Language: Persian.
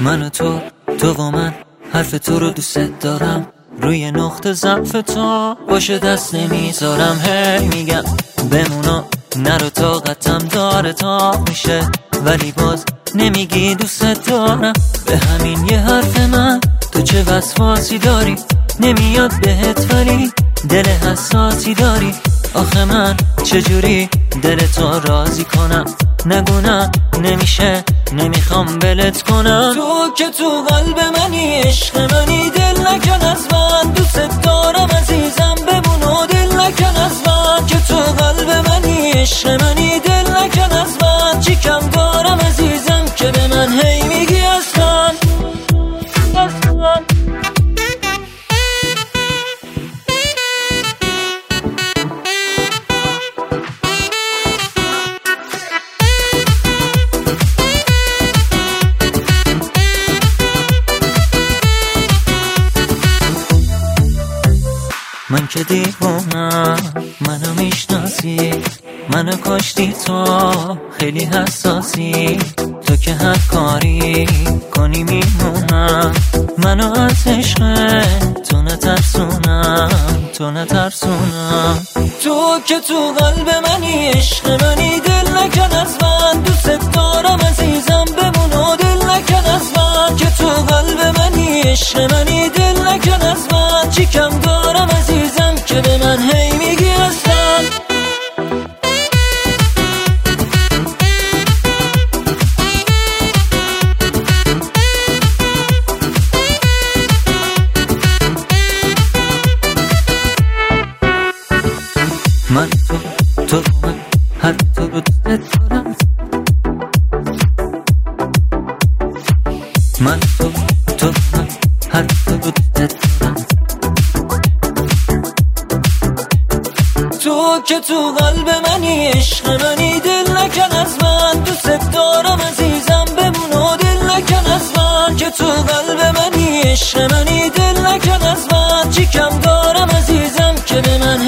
من و تو تو و من حرف تو رو دوست دارم. روی نقطه ضعف تو باشه دست نمی‌ذارم. هی میگم بمونا نرو طاقتم داره تا میشه. ولی باز نمیگی دوست دارم. به همین یه حرف من تو چه وسواسی داری؟ نمیاد بهت ولی دل حساسی داری. آخه من چجوری دل تو راضی کنم. نگونم نمیشه نمی‌خوام بلت کنم. تو که تو قلب منی عشق منی دل نکن از من. دوست دارم عزیزم بمون و دل نکن از من. که تو قلب منی عشق منی دل نکن از من. چی کم من که دیوانم منو می‌شناسی منو کاشتی تو خیلی حساسی تو که هر کاری کنی میمونم. منو از عشق تو نترسونم تو نترسونم. تو که تو قلب منی عشق منی دل نکن از من. دوست دارم عزیزم بمون و دل نکن از من. که تو قلب منی عشق منی دل نکن از من. چی کم دارم؟ به من هی میگی اصلا. من تو تو من تو رو دوست دارم. من تو تو من تو که تو قلب منی عشق منی دل نکن از من. دوست دارم عزیزم بمون و دل نکن از من. که تو قلب منی عشق منی دل نکن از من. چیکم دارم عزیزم که به من